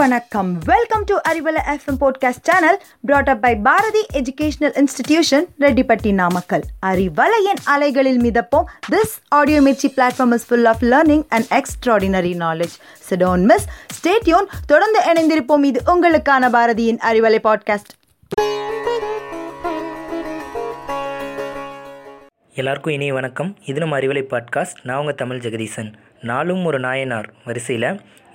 வணக்கம். Welcome to Arivalai FM podcast channel brought up by Bharathi educational institution Rettipatti Namakkal அறிவலையின் அலைகளில் மிதப்போம். This audio Mirchi platform is full of learning and extraordinary knowledge so don't miss stay tuned தொடர்ந்து இணைந்திருப்போம். இது உங்களுக்கான பாரதியின் Arivalai podcast எல்லாருக்கும் இனிய வணக்கம். இது நம்ம அறிவலை பாட்காஸ்ட் நான் உங்கள் தமிழ் ஜெகதீசன். நாளும் ஒரு நாயனார் வரிசையில்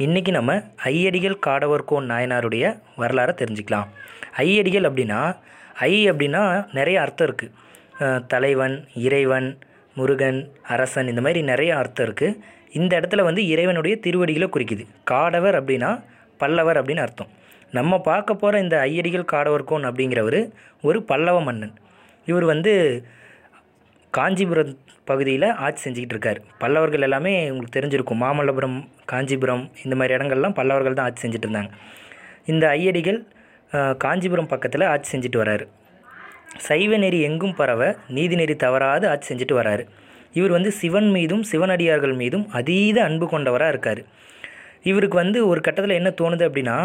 இன்றைக்கி நம்ம ஐயடிகள் காடவர்கோன் நாயனாருடைய வரலாறை தெரிஞ்சுக்கலாம். ஐயடிகள் அப்படின்னா ஐ அப்படின்னா நிறைய அர்த்தம் இருக்குது தலைவன் இறைவன் முருகன் அரசன் இந்த மாதிரி நிறைய அர்த்தம் இருக்குது இந்த இடத்துல வந்து இறைவனுடைய திருவடிகளை குறிக்குது. காடவர் அப்படின்னா பல்லவர் அப்படின்னு அர்த்தம். நம்ம பார்க்க போகிற இந்த ஐயடிகள் காடவர்கோன் அப்படிங்கிறவர் ஒரு பல்லவ மன்னன். இவர் வந்து காஞ்சிபுரம் பகுதியில் ஆட்சி செஞ்சுக்கிட்டு இருக்கார் பல்லவர்கள் எல்லாமே உங்களுக்கு தெரிஞ்சிருக்கும். மாமல்லபுரம் காஞ்சிபுரம் இந்த மாதிரி இடங்கள்லாம் பல்லவர்கள் தான் ஆட்சி செஞ்சுட்டு இருந்தாங்க இந்த ஐயடிகள் காஞ்சிபுரம் பக்கத்தில் ஆட்சி செஞ்சுட்டு வராரு. சைவ நெறி எங்கும் பரவ நீதி நெறி தவறாது ஆட்சி செஞ்சுட்டு வராரு. இவர் வந்து சிவன் மீதும் சிவனடியார்கள் மீதும் அதீத அன்பு கொண்டவராக இருக்கார். இவருக்கு வந்து ஒரு கட்டத்தில் என்ன தோணுது அப்படின்னா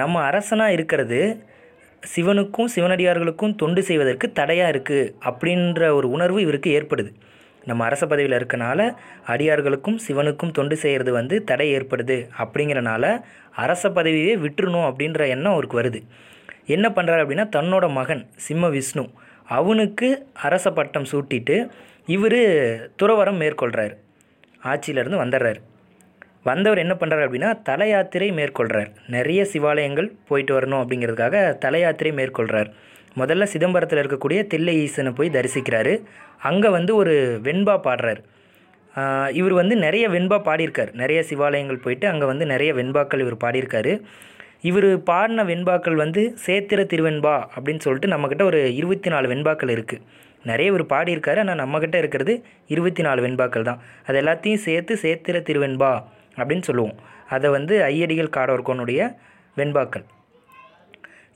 நம்ம அரசனாக இருக்கிறது சிவனுக்கும் சிவனடியார்களுக்கும் தொண்டு செய்வதற்கு தடையாக இருக்குது அப்படின்ற ஒரு உணர்வு இவருக்கு ஏற்படுது. நம்ம அரச பதவியில் இருக்கனால அடியார்களுக்கும் சிவனுக்கும் தொண்டு செய்கிறது வந்து தடை ஏற்படுது அப்படிங்கிறனால அரச பதவியே விட்டுருணும் அப்படின்ற எண்ணம் அவருக்கு வருது. என்ன பண்ணுறாரு அப்படின்னா தன்னோட மகன் சிம்ம விஷ்ணு அவனுக்கு அரச பட்டம் சூட்டிட்டு இவர் துறவரம் மேற்கொள்கிறார் ஆட்சியிலேருந்து வந்துடுறாரு. வந்தவர் என்ன பண்ணுறாரு அப்படின்னா தல யாத்திரை மேற்கொள்கிறார் நிறைய சிவாலயங்கள் போயிட்டு வரணும் அப்படிங்கிறதுக்காக தல யாத்திரை மேற்கொள்கிறார் முதல்ல சிதம்பரத்தில் இருக்கக்கூடிய தில்லை ஈசனை போய் தரிசிக்கிறாரு. அங்கே வந்து ஒரு வெண்பா பாடுறார். இவர் வந்து நிறைய வெண்பா பாடியிருக்கார். நிறைய சிவாலயங்கள் போயிட்டு அங்கே வந்து நிறைய வெண்பாக்கள் இவர் பாடியிருக்காரு. இவர் பாடின வெண்பாக்கள் வந்து சேத்திர திருவெண்பா அப்படின்னு சொல்லிட்டு நம்மக்கிட்ட ஒரு இருபத்தி நாலு வெண்பாக்கள் இருக்குது நிறைய இவர் பாடியிருக்காரு ஆனால் நம்மக்கிட்ட இருக்கிறது இருபத்தி நாலு வெண்பாக்கள் தான். அது எல்லாத்தையும் சேர்த்து சேத்திர திருவெண்பா அப்படின்னு சொல்லுவோம். அதை வந்து ஐயடிகள் காடவர்கோனுடைய வெண்பாக்கள்.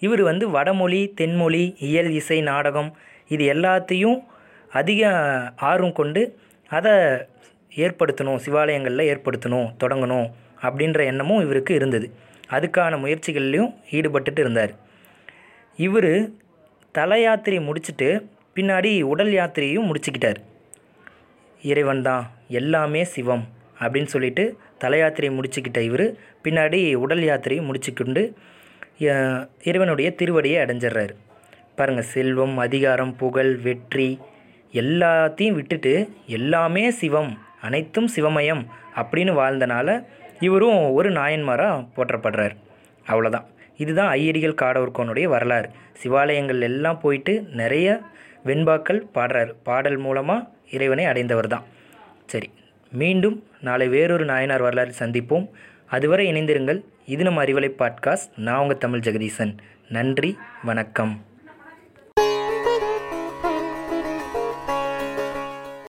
இவர் வந்து வடமொழி தென்மொழி இயல் இசை நாடகம் இது எல்லாத்தையும் அதிக ஆர்வம் கொண்டு அதை ஏற்படுத்தணும் சிவாலயங்களில் ஏற்படுத்தணும் தொடங்கணும் அப்படின்ற எண்ணமும் இவருக்கு இருந்தது. அதுக்கான முயற்சிகள்லையும் ஈடுபட்டுட்டு இருந்தார். இவர் தல யாத்திரை முடிச்சுட்டு பின்னாடி உடல் யாத்திரையும் முடிச்சுக்கிட்டார். இறைவன் தான் எல்லாமே சிவம். அப்படின்னு சொல்லிட்டு தலையாத்திரையை முடிச்சுக்கிட்ட இவர். பின்னாடி உடல் யாத்திரையை முடிச்சுக்கொண்டு இறைவனுடைய திருவடியை அடைஞ்சிடுறாரு. பாருங்கள் செல்வம் அதிகாரம் புகழ் வெற்றி எல்லாத்தையும் விட்டுட்டு எல்லாமே சிவம் அனைத்தும் சிவமயம் அப்படின்னு வாழ்ந்தனால இவரும் ஒரு நாயன்மாராக போற்றப்படுறார். அவ்வளோதான் இதுதான் ஐயடிகள் காடவர்கோனுடைய வரலாறு. சிவாலயங்கள் எல்லாம் போயிட்டு நிறைய வெண்பாக்கள் பாடுறார். பாடல் மூலமாக இறைவனை அடைந்தவர் தான் சரி மீண்டும் நாளை வேறொரு நாயனார் வரலாறு சந்திப்போம். அதுவரை இணைந்திருங்கள். இது நம்ம அறிவலை பாட்காஸ்ட் நான் உங்கள் தமிழ் ஜெகதீசன். நன்றி. வணக்கம்.